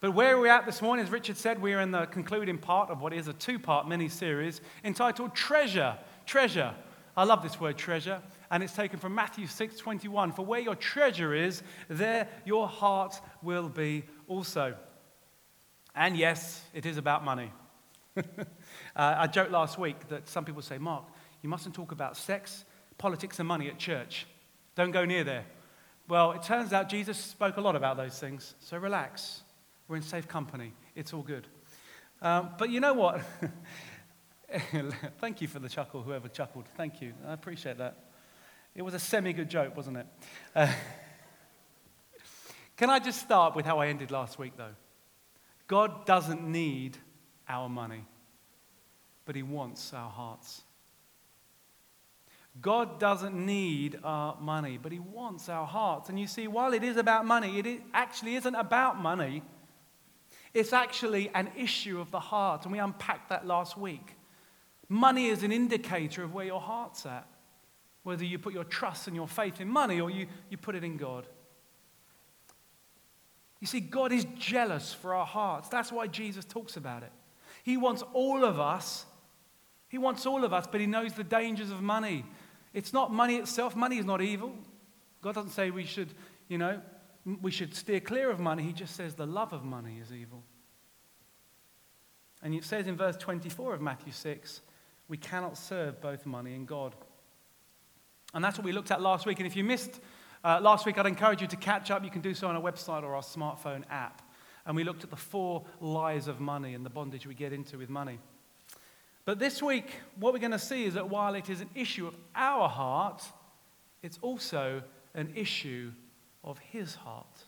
But where we're at this morning, as Richard said, we're in the concluding part of what is a two part mini series entitled Treasure. Treasure. I love this word, treasure. And it's taken from Matthew 6 21. For where your treasure is, there your heart will be also. And yes, it is about money. uh, I joked last week that some people say, Mark, you mustn't talk about sex, politics, and money at church. Don't go near there. Well, it turns out Jesus spoke a lot about those things, so relax. We're in safe company. It's all good. Um, but you know what? Thank you for the chuckle, whoever chuckled. Thank you. I appreciate that. It was a semi good joke, wasn't it? Uh, can I just start with how I ended last week, though? God doesn't need our money, but He wants our hearts. God doesn't need our money, but He wants our hearts. And you see, while it is about money, it actually isn't about money. It's actually an issue of the heart. And we unpacked that last week. Money is an indicator of where your heart's at, whether you put your trust and your faith in money or you, you put it in God. You see, God is jealous for our hearts. That's why Jesus talks about it. He wants all of us. He wants all of us, but He knows the dangers of money. It's not money itself. Money is not evil. God doesn't say we should, you know, we should steer clear of money. He just says the love of money is evil. And it says in verse 24 of Matthew 6, we cannot serve both money and God. And that's what we looked at last week. And if you missed uh, last week, I'd encourage you to catch up. You can do so on our website or our smartphone app. And we looked at the four lies of money and the bondage we get into with money. But this week, what we're going to see is that while it is an issue of our heart, it's also an issue of his heart.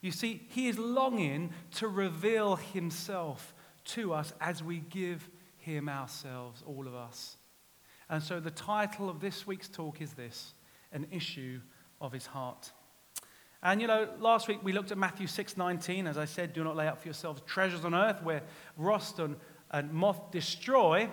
You see, he is longing to reveal himself to us as we give him ourselves, all of us. And so the title of this week's talk is this an issue of his heart. And you know, last week we looked at Matthew 6:19. As I said, do not lay up for yourselves treasures on earth where rust and and moth destroy.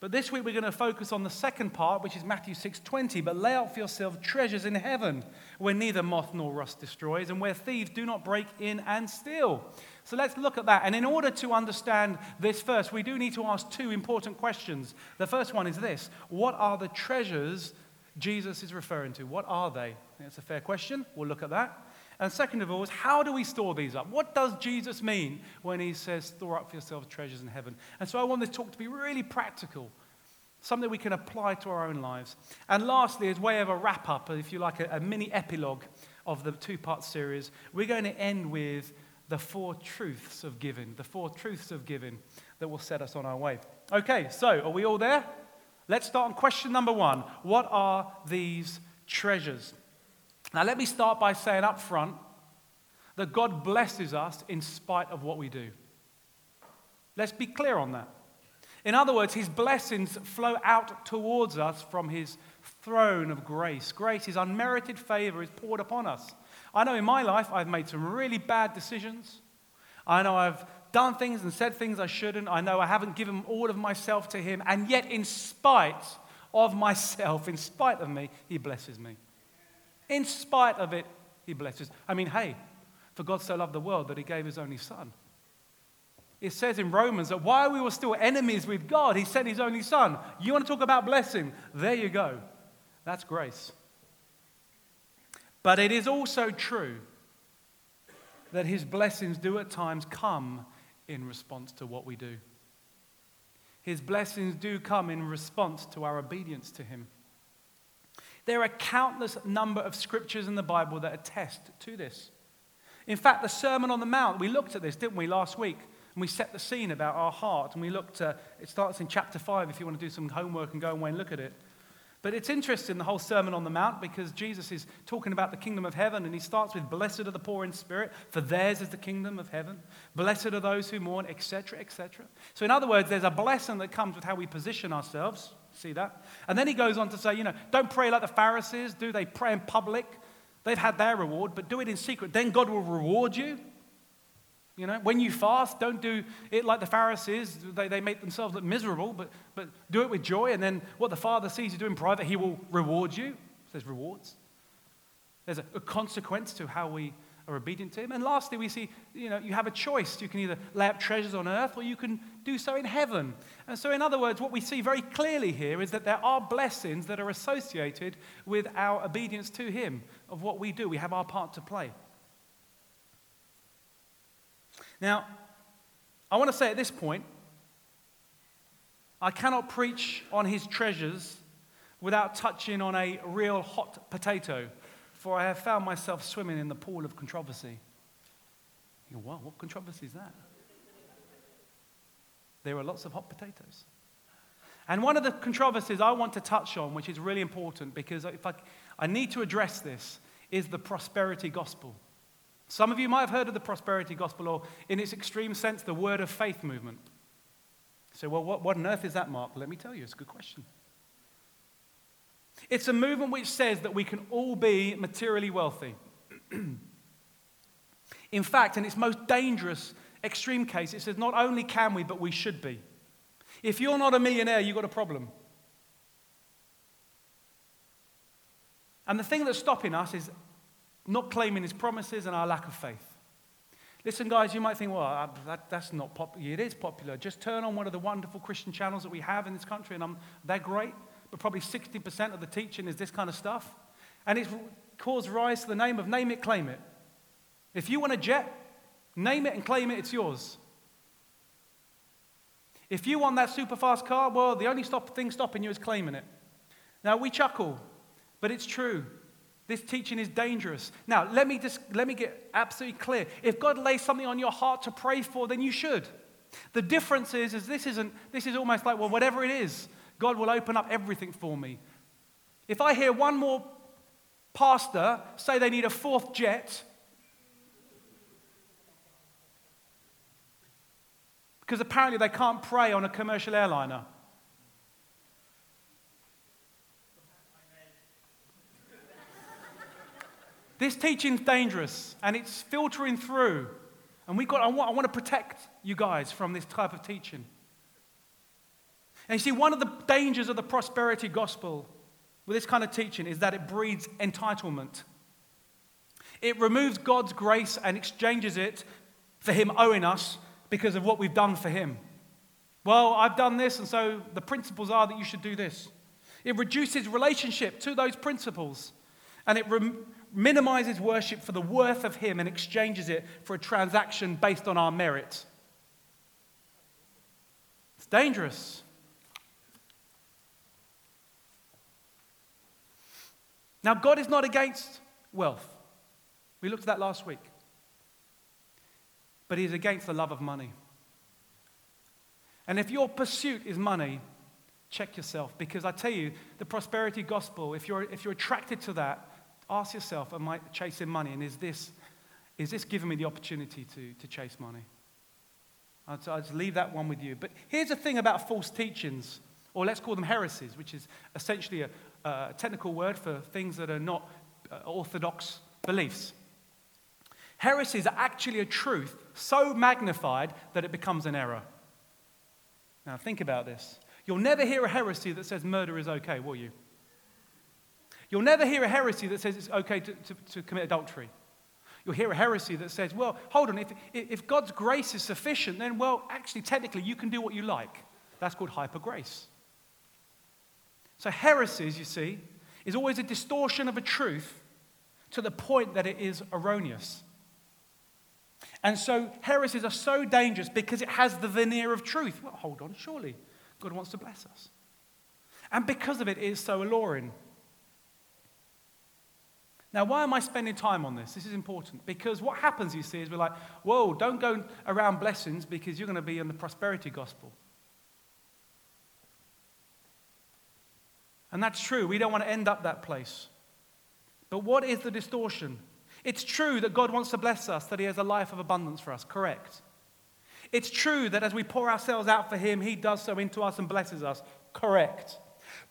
But this week we're going to focus on the second part, which is Matthew 6:20. But lay out for yourself treasures in heaven, where neither moth nor rust destroys, and where thieves do not break in and steal. So let's look at that. And in order to understand this first, we do need to ask two important questions. The first one is this: What are the treasures Jesus is referring to? What are they? That's a fair question. We'll look at that. And second of all, is how do we store these up? What does Jesus mean when he says, store up for yourselves treasures in heaven? And so I want this talk to be really practical, something we can apply to our own lives. And lastly, as way of a wrap up, if you like, a, a mini epilogue of the two part series, we're going to end with the four truths of giving, the four truths of giving that will set us on our way. Okay, so are we all there? Let's start on question number one What are these treasures? Now, let me start by saying up front that God blesses us in spite of what we do. Let's be clear on that. In other words, his blessings flow out towards us from his throne of grace. Grace, his unmerited favor, is poured upon us. I know in my life I've made some really bad decisions. I know I've done things and said things I shouldn't. I know I haven't given all of myself to him. And yet, in spite of myself, in spite of me, he blesses me. In spite of it, he blesses. I mean, hey, for God so loved the world that he gave his only son. It says in Romans that while we were still enemies with God, he sent his only son. You want to talk about blessing? There you go. That's grace. But it is also true that his blessings do at times come in response to what we do. His blessings do come in response to our obedience to him. There are countless number of scriptures in the Bible that attest to this. In fact, the Sermon on the Mount, we looked at this, didn't we, last week? And we set the scene about our heart. And we looked at, it starts in chapter 5 if you want to do some homework and go away and look at it. But it's interesting, the whole Sermon on the Mount, because Jesus is talking about the kingdom of heaven, and he starts with, Blessed are the poor in spirit, for theirs is the kingdom of heaven. Blessed are those who mourn, etc., etc. So, in other words, there's a blessing that comes with how we position ourselves See that? And then he goes on to say, you know, don't pray like the Pharisees do. They pray in public. They've had their reward, but do it in secret. Then God will reward you. You know, when you fast, don't do it like the Pharisees. They, they make themselves look miserable, but, but do it with joy. And then what the Father sees you do in private, he will reward you. There's rewards. There's a, a consequence to how we are obedient to Him. And lastly, we see, you know, you have a choice. You can either lay up treasures on earth or you can do so in heaven. And so, in other words, what we see very clearly here is that there are blessings that are associated with our obedience to Him, of what we do. We have our part to play. Now, I want to say at this point, I cannot preach on his treasures without touching on a real hot potato, for I have found myself swimming in the pool of controversy. You go, what? What controversy is that? There are lots of hot potatoes. And one of the controversies I want to touch on, which is really important because if I, I need to address this, is the prosperity gospel. Some of you might have heard of the prosperity gospel, or in its extreme sense, the word of faith movement. So, well, what, what on earth is that, Mark? Let me tell you, it's a good question. It's a movement which says that we can all be materially wealthy. In fact, in its most dangerous extreme case, it says not only can we, but we should be. If you're not a millionaire, you've got a problem. And the thing that's stopping us is not claiming his promises and our lack of faith. Listen, guys, you might think, well, uh, that, that's not popular. It is popular. Just turn on one of the wonderful Christian channels that we have in this country, and I'm, they're great, but probably 60% of the teaching is this kind of stuff. And it's caused rise to the name of name it, claim it. If you want a jet, name it and claim it, it's yours. If you want that super fast car, well, the only stop, thing stopping you is claiming it. Now, we chuckle, but it's true. This teaching is dangerous. Now, let me just let me get absolutely clear. If God lays something on your heart to pray for, then you should. The difference is, is this isn't this is almost like, well, whatever it is, God will open up everything for me. If I hear one more pastor say they need a fourth jet, because apparently they can't pray on a commercial airliner. This teaching's dangerous and it's filtering through. And we got, I, want, I want to protect you guys from this type of teaching. And you see, one of the dangers of the prosperity gospel with this kind of teaching is that it breeds entitlement. It removes God's grace and exchanges it for Him owing us because of what we've done for Him. Well, I've done this, and so the principles are that you should do this. It reduces relationship to those principles, and it rem- minimizes worship for the worth of Him and exchanges it for a transaction based on our merit. It's dangerous. Now, God is not against wealth. We looked at that last week. But He is against the love of money. And if your pursuit is money, check yourself because I tell you, the prosperity gospel, if you're, if you're attracted to that, Ask yourself, am I chasing money? And is this, is this giving me the opportunity to, to chase money? I'll, I'll just leave that one with you. But here's the thing about false teachings, or let's call them heresies, which is essentially a, a technical word for things that are not uh, orthodox beliefs. Heresies are actually a truth so magnified that it becomes an error. Now, think about this. You'll never hear a heresy that says murder is okay, will you? You'll never hear a heresy that says it's okay to, to, to commit adultery. You'll hear a heresy that says, well, hold on, if, if God's grace is sufficient, then, well, actually, technically, you can do what you like. That's called hyper grace. So, heresies, you see, is always a distortion of a truth to the point that it is erroneous. And so, heresies are so dangerous because it has the veneer of truth. Well, hold on, surely God wants to bless us. And because of it, it is so alluring. Now, why am I spending time on this? This is important because what happens, you see, is we're like, whoa, don't go around blessings because you're going to be in the prosperity gospel. And that's true. We don't want to end up that place. But what is the distortion? It's true that God wants to bless us, that He has a life of abundance for us, correct. It's true that as we pour ourselves out for Him, He does so into us and blesses us, correct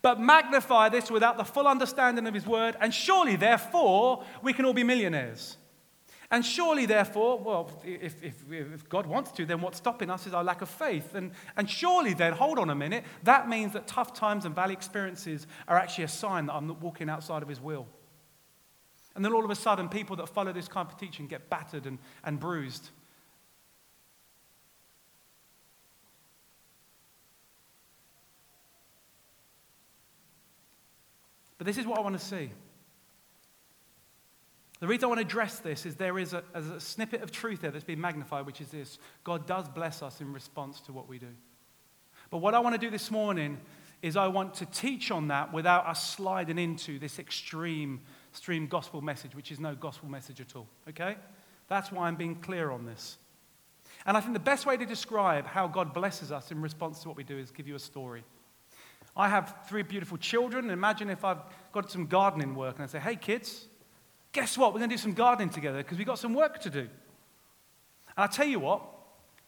but magnify this without the full understanding of his word, and surely, therefore, we can all be millionaires. And surely, therefore, well, if, if, if, God wants to, then what's stopping us is our lack of faith. And, and surely, then, hold on a minute, that means that tough times and valley experiences are actually a sign that I'm not walking outside of His will. And then all of a sudden, people that follow this kind of teaching get battered and, and bruised. But this is what I want to see. The reason I want to address this is there is a, a, snippet of truth there that's been magnified, which is this God does bless us in response to what we do. But what I want to do this morning is I want to teach on that without us sliding into this extreme, extreme gospel message, which is no gospel message at all. Okay? That's why I'm being clear on this. And I think the best way to describe how God blesses us in response to what we do is give you a story. I have three beautiful children. Imagine if I've got some gardening work and I say, hey, kids, guess what? We're going to do some gardening together because we've got some work to do. And I'll tell you what,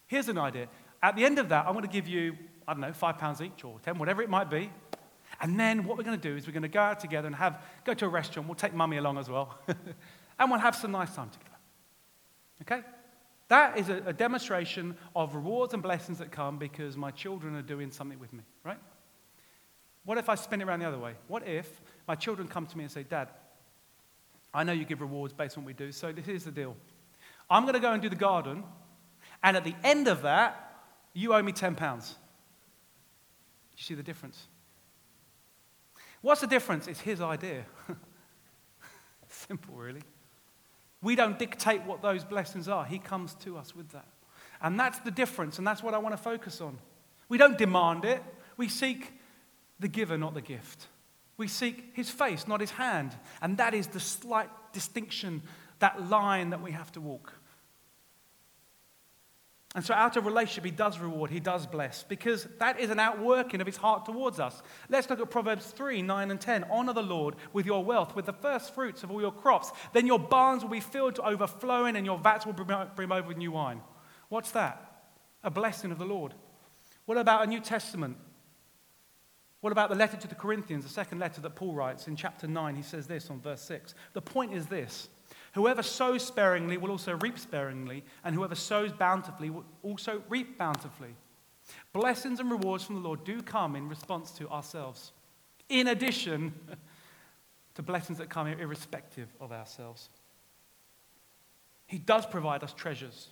here's an idea. At the end of that, I'm going to give you, I don't know, five pounds each or 10, whatever it might be. And then what we're going to do is we're going to go out together and have, go to a restaurant. We'll take mummy along as well. and we'll have some nice time together. Okay? That is a, a demonstration of rewards and blessings that come because my children are doing something with me, right? What if I spin it around the other way? What if my children come to me and say, Dad, I know you give rewards based on what we do, so this is the deal. I'm going to go and do the garden, and at the end of that, you owe me 10 pounds. You see the difference? What's the difference? It's his idea. Simple, really. We don't dictate what those blessings are, he comes to us with that. And that's the difference, and that's what I want to focus on. We don't demand it, we seek the giver, not the gift. We seek his face, not his hand. And that is the slight distinction, that line that we have to walk. And so, out of relationship, he does reward, he does bless, because that is an outworking of his heart towards us. Let's look at Proverbs 3 9 and 10. Honor the Lord with your wealth, with the first fruits of all your crops. Then your barns will be filled to overflowing, and your vats will brim over with new wine. What's that? A blessing of the Lord. What about a New Testament? What about the letter to the Corinthians, the second letter that Paul writes in chapter 9? He says this on verse 6. The point is this Whoever sows sparingly will also reap sparingly, and whoever sows bountifully will also reap bountifully. Blessings and rewards from the Lord do come in response to ourselves, in addition to blessings that come irrespective of ourselves. He does provide us treasures.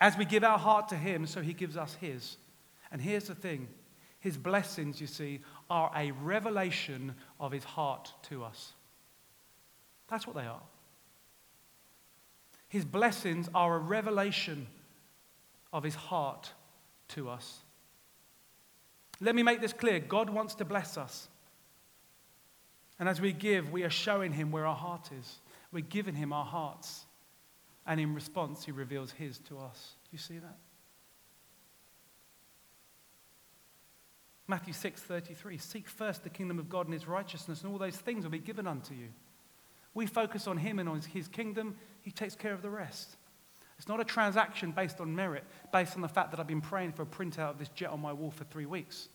As we give our heart to Him, so He gives us His. And here's the thing his blessings, you see, are a revelation of his heart to us. That's what they are. His blessings are a revelation of his heart to us. Let me make this clear God wants to bless us. And as we give, we are showing him where our heart is. We're giving him our hearts. And in response, he reveals his to us. Do you see that? Matthew 6 33. Seek first the kingdom of God and his righteousness, and all those things will be given unto you. We focus on him and on his kingdom, he takes care of the rest. It's not a transaction based on merit, based on the fact that I've been praying for a printout of this jet on my wall for three weeks.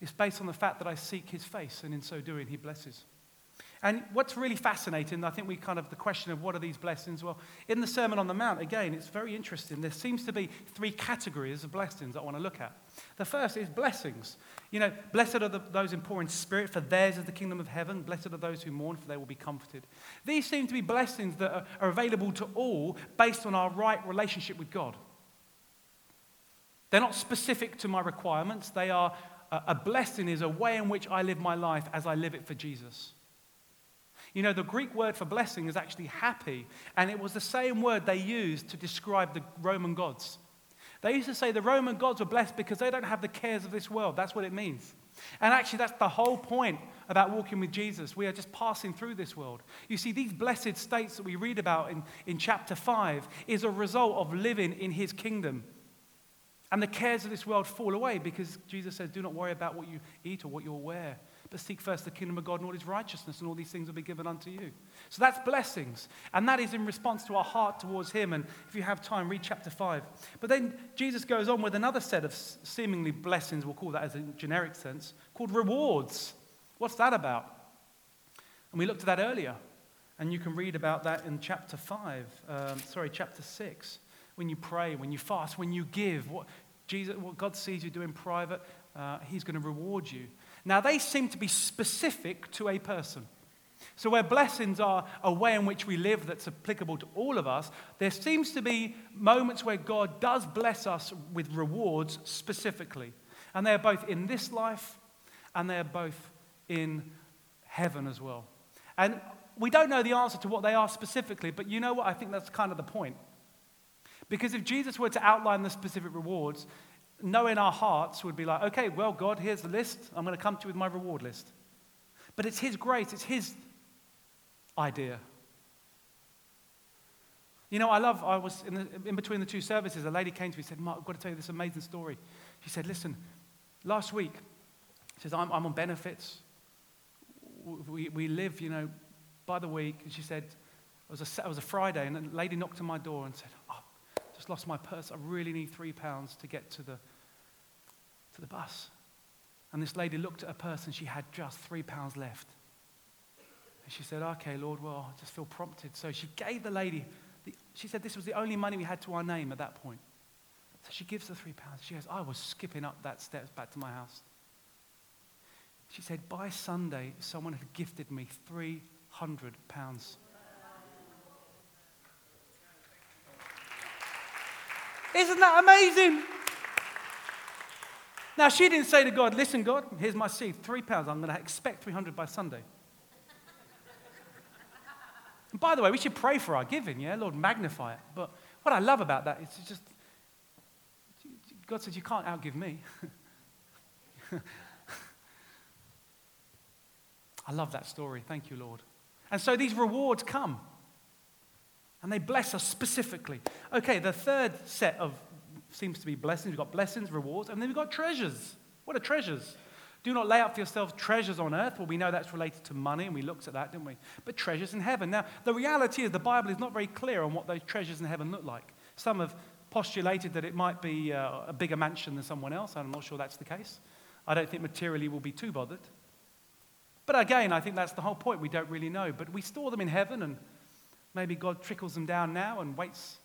It's based on the fact that I seek his face, and in so doing, he blesses. And what's really fascinating, I think we kind of, the question of what are these blessings? Well, in the Sermon on the Mount, again, it's very interesting. There seems to be three categories of blessings I want to look at. The first is blessings. You know, blessed are the, those in poor in spirit, for theirs is the kingdom of heaven. Blessed are those who mourn, for they will be comforted. These seem to be blessings that are, are available to all based on our right relationship with God. They're not specific to my requirements. They are a blessing is a way in which I live my life as I live it for Jesus. You know, the Greek word for blessing is actually happy, and it was the same word they used to describe the Roman gods. They used to say the Roman gods were blessed because they don't have the cares of this world. That's what it means. And actually, that's the whole point about walking with Jesus. We are just passing through this world. You see, these blessed states that we read about in, in chapter 5 is a result of living in his kingdom. And the cares of this world fall away because Jesus says, Do not worry about what you eat or what you'll wear. But seek first the kingdom of God and all his righteousness, and all these things will be given unto you. So that's blessings. And that is in response to our heart towards him. And if you have time, read chapter 5. But then Jesus goes on with another set of seemingly blessings, we'll call that as a generic sense, called rewards. What's that about? And we looked at that earlier. And you can read about that in chapter 5, um, sorry, chapter 6. When you pray, when you fast, when you give, what, Jesus, what God sees you do in private, uh, He's going to reward you. Now, they seem to be specific to a person. So, where blessings are a way in which we live that's applicable to all of us, there seems to be moments where God does bless us with rewards specifically. And they're both in this life and they're both in heaven as well. And we don't know the answer to what they are specifically, but you know what? I think that's kind of the point. Because if Jesus were to outline the specific rewards, knowing our hearts would be like, okay, well, God, here's the list. I'm going to come to you with my reward list. But it's His grace, it's His idea. You know, I love, I was in, the, in between the two services, a lady came to me and said, Mark, I've got to tell you this amazing story. She said, listen, last week, she says, I'm, I'm on benefits. We, we live, you know, by the week. And she said, it was, a, it was a Friday, and a lady knocked on my door and said, oh, just lost my purse. I really need three pounds to get to the, to the bus. And this lady looked at her purse and she had just three pounds left. And she said, Okay, Lord, well, I just feel prompted. So she gave the lady, the, she said this was the only money we had to our name at that point. So she gives the three pounds. She goes, I was skipping up that steps back to my house. She said, By Sunday, someone had gifted me 300 pounds. Isn't that amazing? Now, she didn't say to God, Listen, God, here's my seed, three pounds. I'm going to expect 300 by Sunday. And by the way, we should pray for our giving, yeah? Lord, magnify it. But what I love about that is just, God says, You can't outgive me. I love that story. Thank you, Lord. And so these rewards come and they bless us specifically. Okay, the third set of seems to be blessings. We've got blessings, rewards, and then we've got treasures. What are treasures? Do not lay up for yourselves treasures on earth. Well, we know that's related to money, and we looked at that, didn't we? But treasures in heaven. Now, the reality is the Bible is not very clear on what those treasures in heaven look like. Some have postulated that it might be uh, a bigger mansion than someone else. I'm not sure that's the case. I don't think materially we'll be too bothered. But again, I think that's the whole point. We don't really know. But we store them in heaven, and maybe God trickles them down now and waits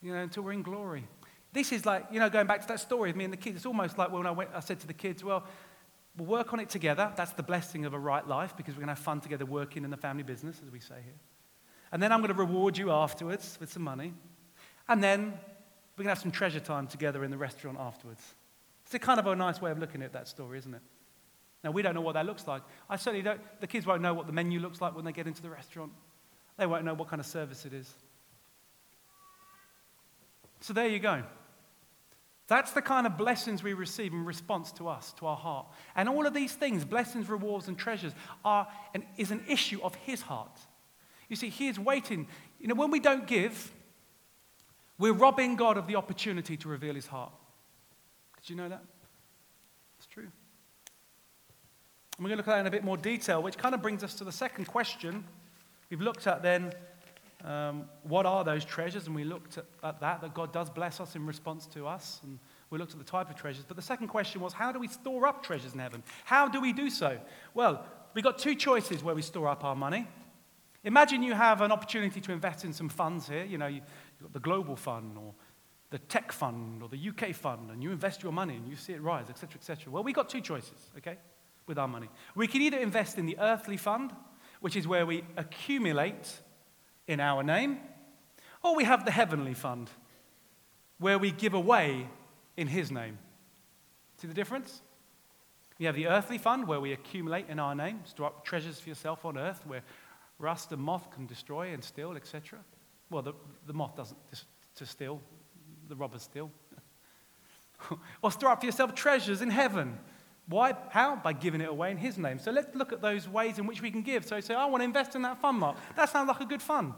you know, until we're in glory. This is like, you know, going back to that story of me and the kids, it's almost like when I, went, I said to the kids, well, We'll work on it together. That's the blessing of a right life because we're going to have fun together working in the family business, as we say here. And then I'm going to reward you afterwards with some money. And then we're going to have some treasure time together in the restaurant afterwards. It's a kind of a nice way of looking at that story, isn't it? Now, we don't know what that looks like. I certainly don't. The kids won't know what the menu looks like when they get into the restaurant, they won't know what kind of service it is. So there you go. That's the kind of blessings we receive in response to us, to our heart. And all of these things, blessings, rewards, and treasures, are an, is an issue of his heart. You see, he is waiting. You know, when we don't give, we're robbing God of the opportunity to reveal his heart. Did you know that? It's true. And we're going to look at that in a bit more detail, which kind of brings us to the second question. We've looked at then um, what are those treasures? And we looked at, at, that, that God does bless us in response to us. And we looked at the type of treasures. But the second question was, how do we store up treasures in heaven? How do we do so? Well, we've got two choices where we store up our money. Imagine you have an opportunity to invest in some funds here. You know, you've got the global fund or the tech fund or the UK fund, and you invest your money and you see it rise, etc., etc. Well, we've got two choices, okay, with our money. We can either invest in the earthly fund, which is where we accumulate in our name, or we have the heavenly fund, where we give away in His name. See the difference? You have the earthly fund, where we accumulate in our name, store up treasures for yourself on earth, where rust and moth can destroy and steal, etc. Well, the, the moth doesn't to steal, the robbers steal. or store up for yourself treasures in heaven. Why? How? By giving it away in His name. So let's look at those ways in which we can give. So say, I want to invest in that fund, Mark. That sounds like a good fund.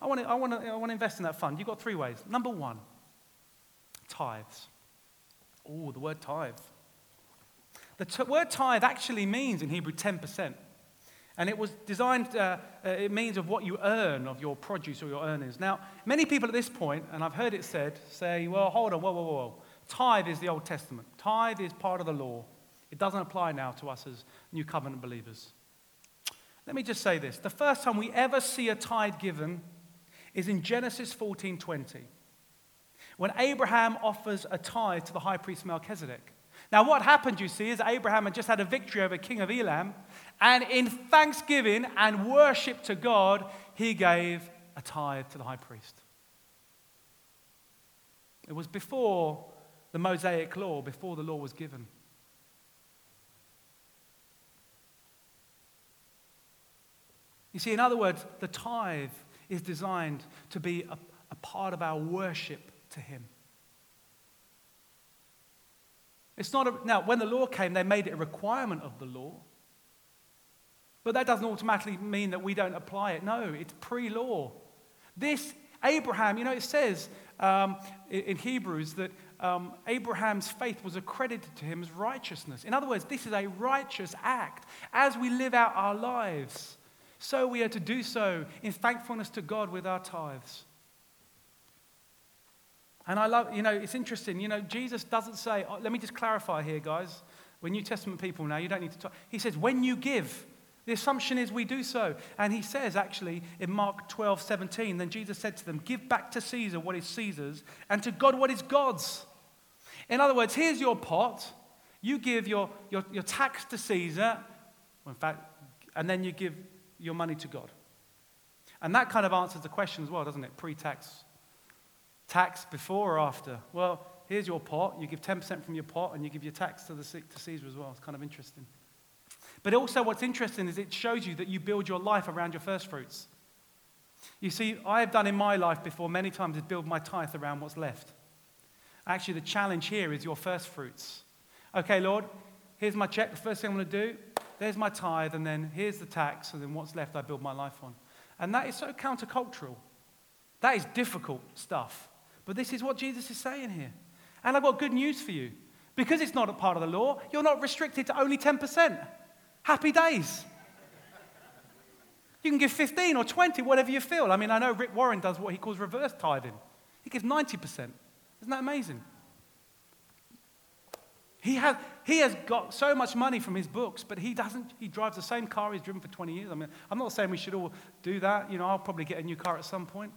I want to, I want to, I want to invest in that fund. You've got three ways. Number one, tithes. Oh, the word tithe. The t- word tithe actually means in Hebrew 10%. And it was designed, uh, uh, it means of what you earn of your produce or your earnings. Now, many people at this point, and I've heard it said, say, well, hold on, whoa, whoa, whoa. Tithe is the Old Testament. Tithe is part of the law. It doesn't apply now to us as new covenant believers. Let me just say this. The first time we ever see a tithe given is in Genesis 14:20. When Abraham offers a tithe to the high priest Melchizedek. Now, what happened, you see, is Abraham had just had a victory over King of Elam, and in thanksgiving and worship to God, he gave a tithe to the high priest. It was before the Mosaic law, before the law was given. You see, in other words, the tithe is designed to be a, a part of our worship to Him. It's not a, now, when the law came, they made it a requirement of the law. But that doesn't automatically mean that we don't apply it. No, it's pre law. This, Abraham, you know, it says um, in Hebrews that um, Abraham's faith was accredited to him as righteousness. In other words, this is a righteous act. As we live out our lives, so we are to do so in thankfulness to God with our tithes. And I love, you know, it's interesting. You know, Jesus doesn't say, oh, let me just clarify here, guys. We're New Testament people now, you don't need to talk. He says, when you give, the assumption is we do so. And he says, actually, in Mark 12, 17, then Jesus said to them, Give back to Caesar what is Caesar's, and to God what is God's. In other words, here's your pot. You give your, your, your tax to Caesar, in fact, and then you give your money to God. And that kind of answers the question as well, doesn't it? Pre tax. Tax before or after? Well, here's your pot. You give 10% from your pot, and you give your tax to, the, to Caesar as well. It's kind of interesting. But also, what's interesting is it shows you that you build your life around your first fruits. You see, I have done in my life before many times is build my tithe around what's left. Actually, the challenge here is your first fruits. Okay, Lord, here's my check. The first thing I'm going to do, there's my tithe, and then here's the tax, and then what's left I build my life on. And that is so countercultural. That is difficult stuff. But this is what Jesus is saying here. And I've got good news for you. Because it's not a part of the law, you're not restricted to only 10%. Happy days. You can give 15 or 20, whatever you feel. I mean, I know Rick Warren does what he calls reverse tithing. He gives 90%. Isn't that amazing? He has, he has got so much money from his books, but he doesn't, he drives the same car he's driven for 20 years. I mean, I'm not saying we should all do that. You know, I'll probably get a new car at some point.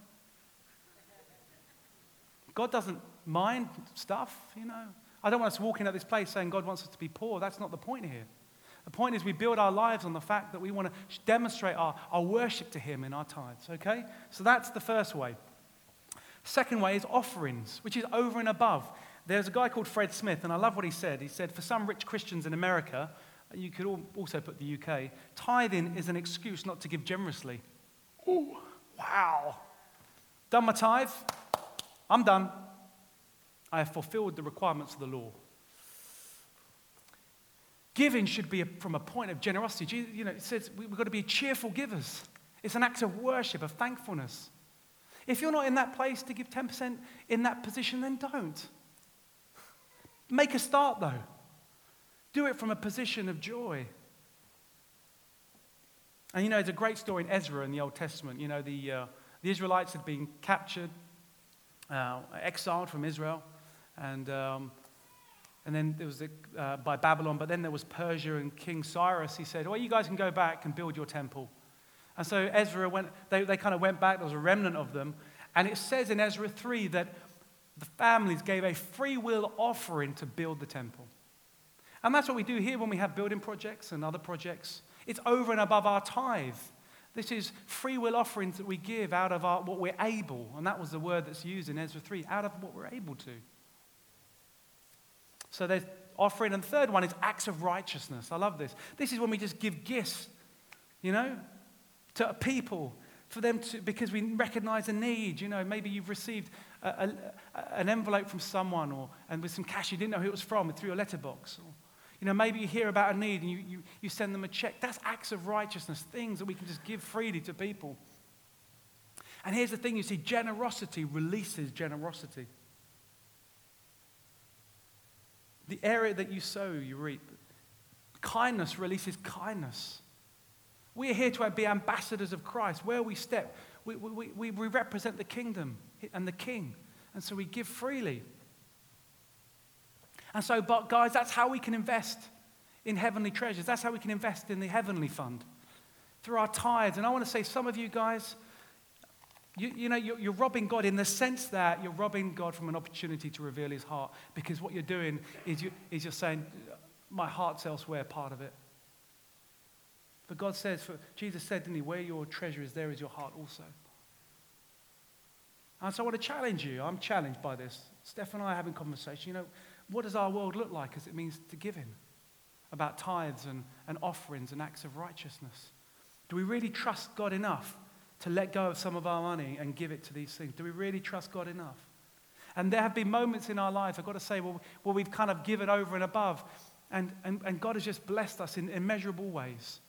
God doesn't mind stuff, you know. I don't want us walking out this place saying God wants us to be poor. That's not the point here. The point is, we build our lives on the fact that we want to demonstrate our, our worship to Him in our tithes, okay? So that's the first way. Second way is offerings, which is over and above. There's a guy called Fred Smith, and I love what he said. He said, For some rich Christians in America, you could also put the UK, tithing is an excuse not to give generously. Ooh, wow. Done my tithe? I'm done. I have fulfilled the requirements of the law. Giving should be from a point of generosity. You know, it says we've got to be cheerful givers. It's an act of worship, of thankfulness. If you're not in that place to give 10% in that position, then don't. Make a start, though. Do it from a position of joy. And you know, there's a great story in Ezra in the Old Testament. You know, the, uh, the Israelites had been captured, uh, exiled from Israel, and um, and then there was the, uh, by Babylon, but then there was Persia and King Cyrus. He said, Well, you guys can go back and build your temple. And so Ezra went, they, they kind of went back, there was a remnant of them. And it says in Ezra 3 that the families gave a free will offering to build the temple. And that's what we do here when we have building projects and other projects. It's over and above our tithe. This is free will offerings that we give out of our, what we're able. And that was the word that's used in Ezra 3 out of what we're able to. So there's offering. And the third one is acts of righteousness. I love this. This is when we just give gifts, you know, to people for them to, because we recognize a need. You know, maybe you've received a, a, an envelope from someone or, and with some cash you didn't know who it was from through your letterbox. Or, you know, maybe you hear about a need and you, you, you send them a check. That's acts of righteousness, things that we can just give freely to people. And here's the thing you see generosity releases generosity. The area that you sow, you reap. Kindness releases kindness. We are here to be ambassadors of Christ. Where we step, we, we, we, represent the kingdom and the king. And so we give freely. And so, but guys, that's how we can invest in heavenly treasures. That's how we can invest in the heavenly fund through our tithes. And I want to say, some of you guys, You, you know, you're, you're robbing God in the sense that you're robbing God from an opportunity to reveal his heart because what you're doing is, you, is you're saying, my heart's elsewhere, part of it. But God says, for, Jesus said, didn't he, where your treasure is, there is your heart also. And so I want to challenge you. I'm challenged by this. Steph and I are having conversation. You know, what does our world look like as it means to give in? About tithes and, and offerings and acts of righteousness. Do we really trust God enough to let go of some of our money and give it to these things? Do we really trust God enough? And there have been moments in our life, I've got to say, well, well we've kind of given over and above, and, and, and God has just blessed us in immeasurable ways.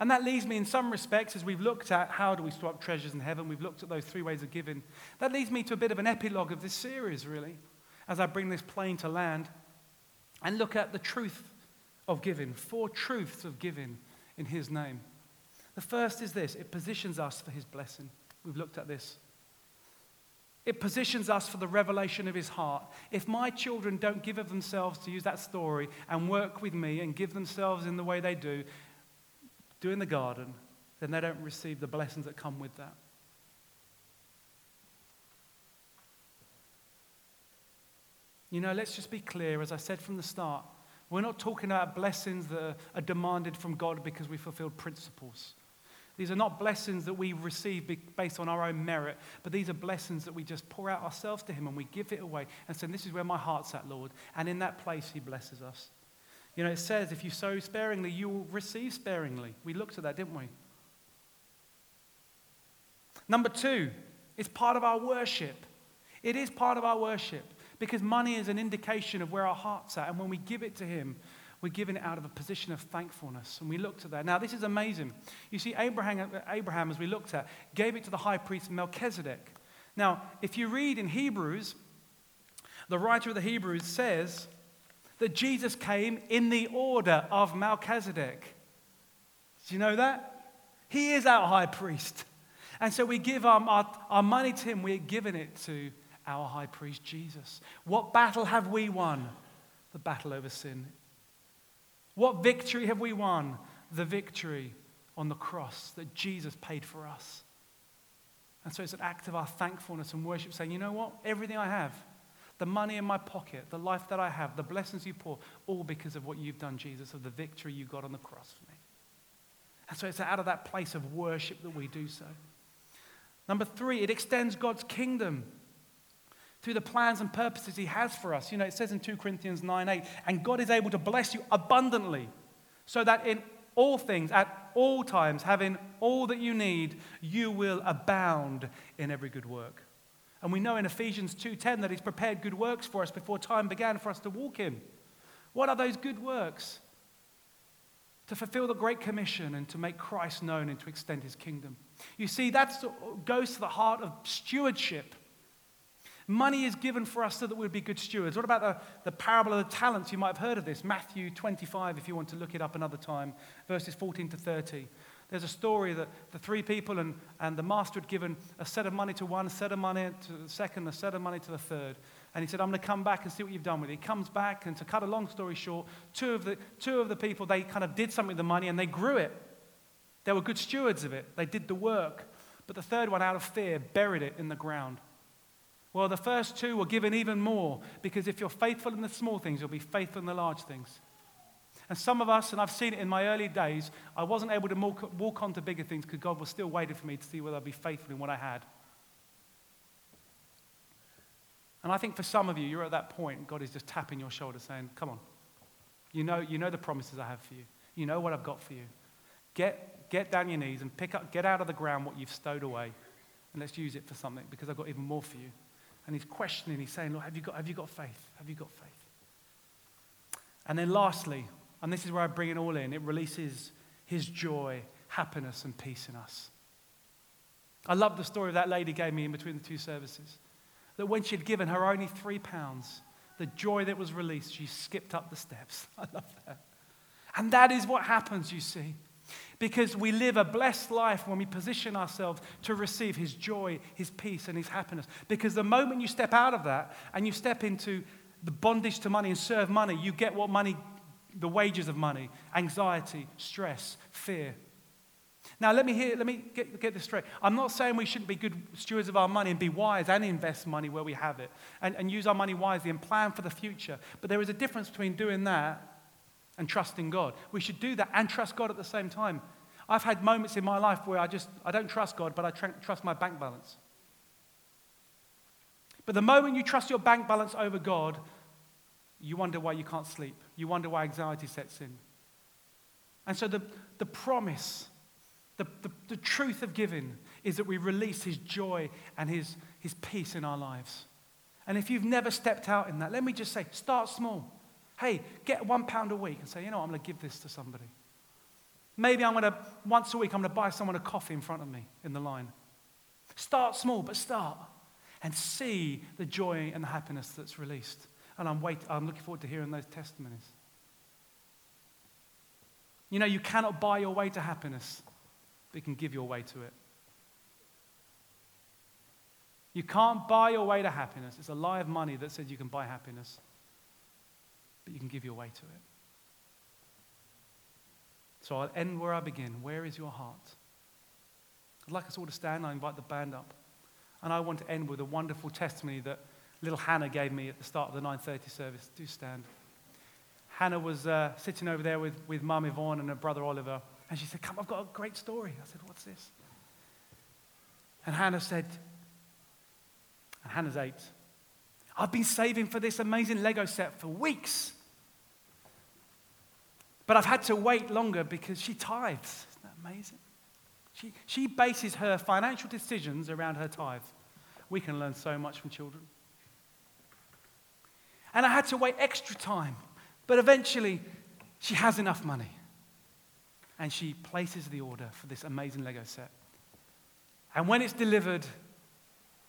And that leads me, in some respects, as we've looked at how do we store up treasures in heaven, we've looked at those three ways of giving. That leads me to a bit of an epilogue of this series, really, as I bring this plane to land and look at the truth of giving, four truths of giving in His name. The first is this it positions us for His blessing. We've looked at this. It positions us for the revelation of his heart. If my children don't give of themselves to use that story and work with me and give themselves in the way they do, do in the garden, then they don't receive the blessings that come with that. You know, let's just be clear, as I said from the start, we're not talking about blessings that are demanded from God because we fulfilled principles. These are not blessings that we receive based on our own merit, but these are blessings that we just pour out ourselves to Him and we give it away and say, This is where my heart's at, Lord. And in that place, He blesses us. You know, it says, if you sow sparingly, you will receive sparingly. We looked at that, didn't we? Number two, it's part of our worship. It is part of our worship because money is an indication of where our heart's at. And when we give it to Him, we're giving it out of a position of thankfulness. And we looked at that. Now, this is amazing. You see, Abraham, Abraham, as we looked at, gave it to the high priest Melchizedek. Now, if you read in Hebrews, the writer of the Hebrews says that Jesus came in the order of Melchizedek. Do you know that? He is our high priest. And so we give our, our, our money to him, we're giving it to our high priest Jesus. What battle have we won? The battle over sin. What victory have we won? The victory on the cross that Jesus paid for us. And so it's an act of our thankfulness and worship, saying, you know what? Everything I have, the money in my pocket, the life that I have, the blessings you pour, all because of what you've done, Jesus, of the victory you got on the cross for me. And so it's out of that place of worship that we do so. Number three, it extends God's kingdom through the plans and purposes He has for us. You know, it says in 2 Corinthians 9 8, and God is able to bless you abundantly, so that in all things, at all times, having all that you need, you will abound in every good work. And we know in Ephesians 2:10 that he's prepared good works for us before time began for us to walk in. What are those good works? To fulfill the great commission and to make Christ known and to extend his kingdom. You see, that goes to the heart of stewardship. Money is given for us so that we'd be good stewards. What about the, the parable of the talents? You might have heard of this. Matthew 25, if you want to look it up another time, verses 14 to 30. There's a story that the three people and, and the master had given a set of money to one, a set of money to the second, a set of money to the third. And he said, I'm going to come back and see what you've done with it. He comes back, and to cut a long story short, two of the, two of the people, they kind of did something with the money and they grew it. They were good stewards of it, they did the work. But the third one, out of fear, buried it in the ground. Well, the first two were given even more because if you're faithful in the small things, you'll be faithful in the large things. And some of us, and I've seen it in my early days, I wasn't able to walk, walk on to bigger things because God was still waiting for me to see whether I'd be faithful in what I had. And I think for some of you, you're at that point, God is just tapping your shoulder saying, Come on. You know, you know the promises I have for you. You know what I've got for you. Get, get down your knees and pick up, get out of the ground what you've stowed away. And let's use it for something because I've got even more for you. And he's questioning, he's saying, Lord, have you got, have you got faith? Have you got faith? And then lastly, and this is where I bring it all in. It releases his joy, happiness, and peace in us. I love the story that lady gave me in between the two services. That when she'd given her only three pounds, the joy that was released, she skipped up the steps. I love that. And that is what happens, you see. Because we live a blessed life when we position ourselves to receive His joy, His peace, and His happiness. Because the moment you step out of that and you step into the bondage to money and serve money, you get what money the wages of money, anxiety, stress, fear. Now, let me hear, let me get, get this straight. I'm not saying we shouldn't be good stewards of our money and be wise and invest money where we have it and, and use our money wisely and plan for the future. But there is a difference between doing that and trusting God. We should do that and trust God at the same time. I've had moments in my life where I just, I don't trust God, but I tr- trust my bank balance. But the moment you trust your bank balance over God, you wonder why you can't sleep. You wonder why anxiety sets in. And so the, the promise the, the, the truth of giving is that we release His joy and His, His peace in our lives. And if you've never stepped out in that, let me just say start small. Hey, get one pound a week and say, you know, what, I'm going to give this to somebody. Maybe I'm going to, once a week, I'm going to buy someone a coffee in front of me in the line. Start small, but start and see the joy and the happiness that's released. And I'm, wait, I'm looking forward to hearing those testimonies. You know, you cannot buy your way to happiness but you can give your way to it. You can't buy your way to happiness. It's a lie of money that says you can buy happiness, but you can give your way to it. So I'll end where I begin. Where is your heart? I'd like us all to stand. I invite the band up. And I want to end with a wonderful testimony that little Hannah gave me at the start of the 9.30 service. Do stand. Hannah was uh, sitting over there with, with Mum Yvonne and her brother Oliver. And she said, Come, I've got a great story. I said, What's this? And Hannah said, and Hannah's eight, I've been saving for this amazing Lego set for weeks. But I've had to wait longer because she tithes. Isn't that amazing? She, she bases her financial decisions around her tithe. We can learn so much from children. And I had to wait extra time. But eventually, she has enough money and she places the order for this amazing Lego set. And when it's delivered,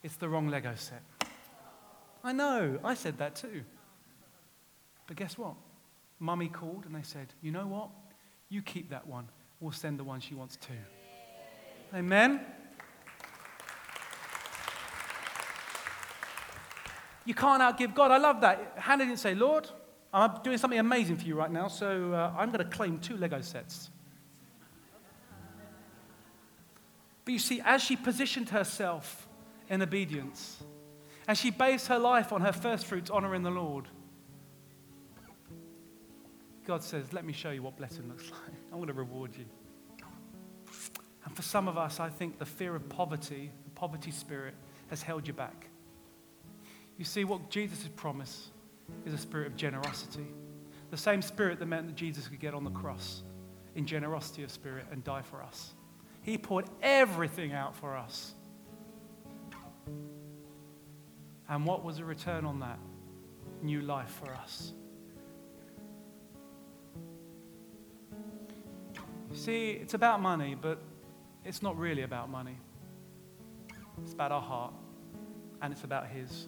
it's the wrong Lego set. I know, I said that too. But guess what? Mummy called and they said, You know what? You keep that one. We'll send the one she wants too. Amen? You can't outgive God. I love that. Hannah didn't say, Lord, I'm doing something amazing for you right now, so uh, I'm going to claim two Lego sets. But you see, as she positioned herself in obedience, and she based her life on her first fruits, honoring the Lord, God says, Let me show you what blessing looks like. I'm going to reward you. And for some of us, I think the fear of poverty, the poverty spirit, has held you back. You see, what Jesus' promise is a spirit of generosity. The same spirit that meant that Jesus could get on the cross in generosity of spirit and die for us. He poured everything out for us. And what was the return on that? New life for us. See, it's about money, but it's not really about money. It's about our heart, and it's about His.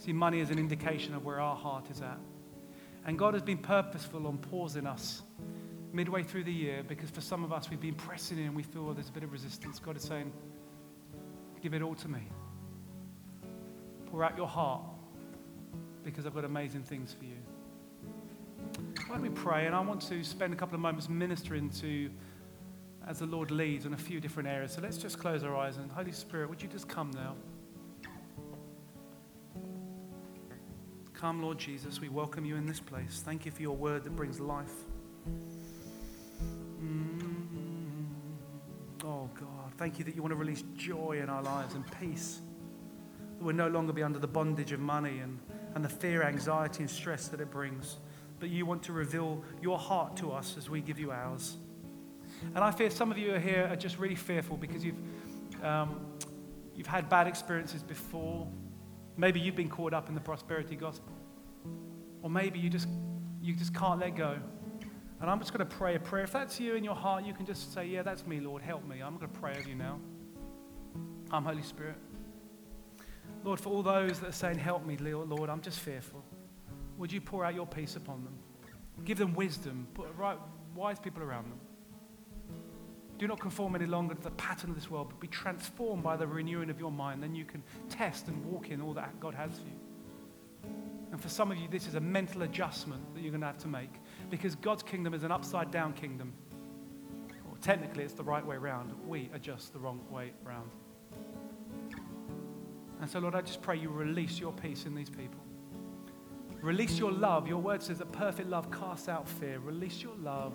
See, money is an indication of where our heart is at. And God has been purposeful on pausing us midway through the year because for some of us, we've been pressing in and we feel there's a bit of resistance. God is saying, Give it all to me. Pour out your heart because I've got amazing things for you. Why don't we pray? And I want to spend a couple of moments ministering to, as the Lord leads, in a few different areas. So let's just close our eyes and, Holy Spirit, would you just come now? Come, Lord Jesus, we welcome you in this place. Thank you for your word that brings life. Mm. Oh, God. Thank you that you want to release joy in our lives and peace. That we'll no longer be under the bondage of money and, and the fear, anxiety, and stress that it brings. But you want to reveal your heart to us as we give you ours. And I fear some of you are here are just really fearful because you've, um, you've had bad experiences before. Maybe you've been caught up in the prosperity gospel. Or maybe you just, you just can't let go. And I'm just going to pray a prayer. If that's you in your heart, you can just say, Yeah, that's me, Lord. Help me. I'm going to pray over you now. I'm Holy Spirit. Lord, for all those that are saying, Help me, Lord, I'm just fearful. Would you pour out your peace upon them? Give them wisdom. Put right, wise people around them. Do not conform any longer to the pattern of this world, but be transformed by the renewing of your mind. Then you can test and walk in all that God has for you. And for some of you, this is a mental adjustment that you're going to have to make because God's kingdom is an upside down kingdom. Or technically it's the right way round. We adjust the wrong way round. And so, Lord, I just pray you release your peace in these people. Release your love. Your word says that perfect love casts out fear. Release your love.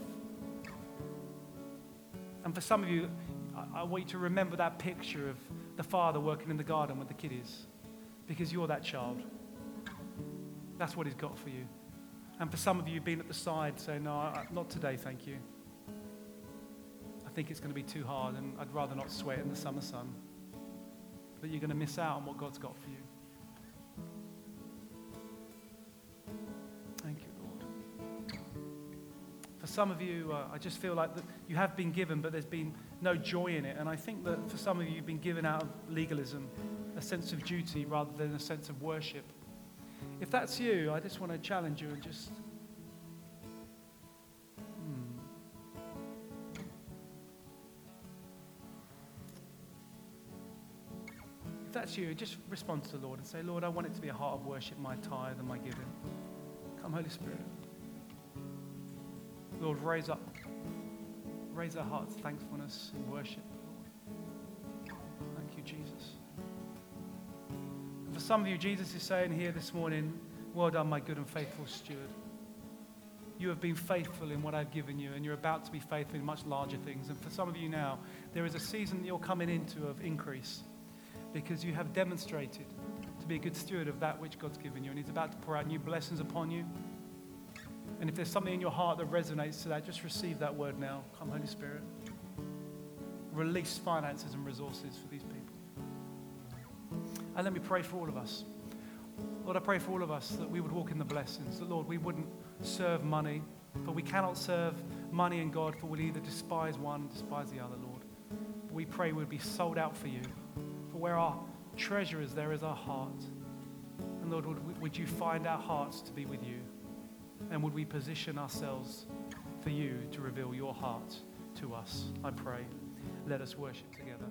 And for some of you, I, want you to remember that picture of the father working in the garden with the kiddies because you're that child. That's what he's got for you. And for some of you, being at the side saying, No, not today, thank you. I think it's going to be too hard, and I'd rather not sweat in the summer sun. But you're going to miss out on what God's got for you, For some of you, uh, I just feel like that you have been given, but there's been no joy in it. And I think that for some of you, you've been given out of legalism, a sense of duty rather than a sense of worship. If that's you, I just want to challenge you and just. Hmm. If that's you, just respond to the Lord and say, Lord, I want it to be a heart of worship, my tithe and my giving. Come, Holy Spirit. Lord, raise up, raise our hearts, thankfulness and worship. Thank you, Jesus. For some of you, Jesus is saying here this morning, Well done, my good and faithful steward. You have been faithful in what I've given you, and you're about to be faithful in much larger things. And for some of you now, there is a season that you're coming into of increase because you have demonstrated to be a good steward of that which God's given you, and He's about to pour out new blessings upon you. And if there's something in your heart that resonates to that, just receive that word now. Come, Holy Spirit. Release finances and resources for these people. And let me pray for all of us. Lord, I pray for all of us that we would walk in the blessings, that, Lord, we wouldn't serve money, for we cannot serve money and God, for we'll either despise one, despise the other, Lord. But we pray we'd be sold out for you, for where our treasure is, there is our heart. And Lord, would, would you find our hearts to be with you? And would we position ourselves for you to reveal your heart to us? I pray. Let us worship together.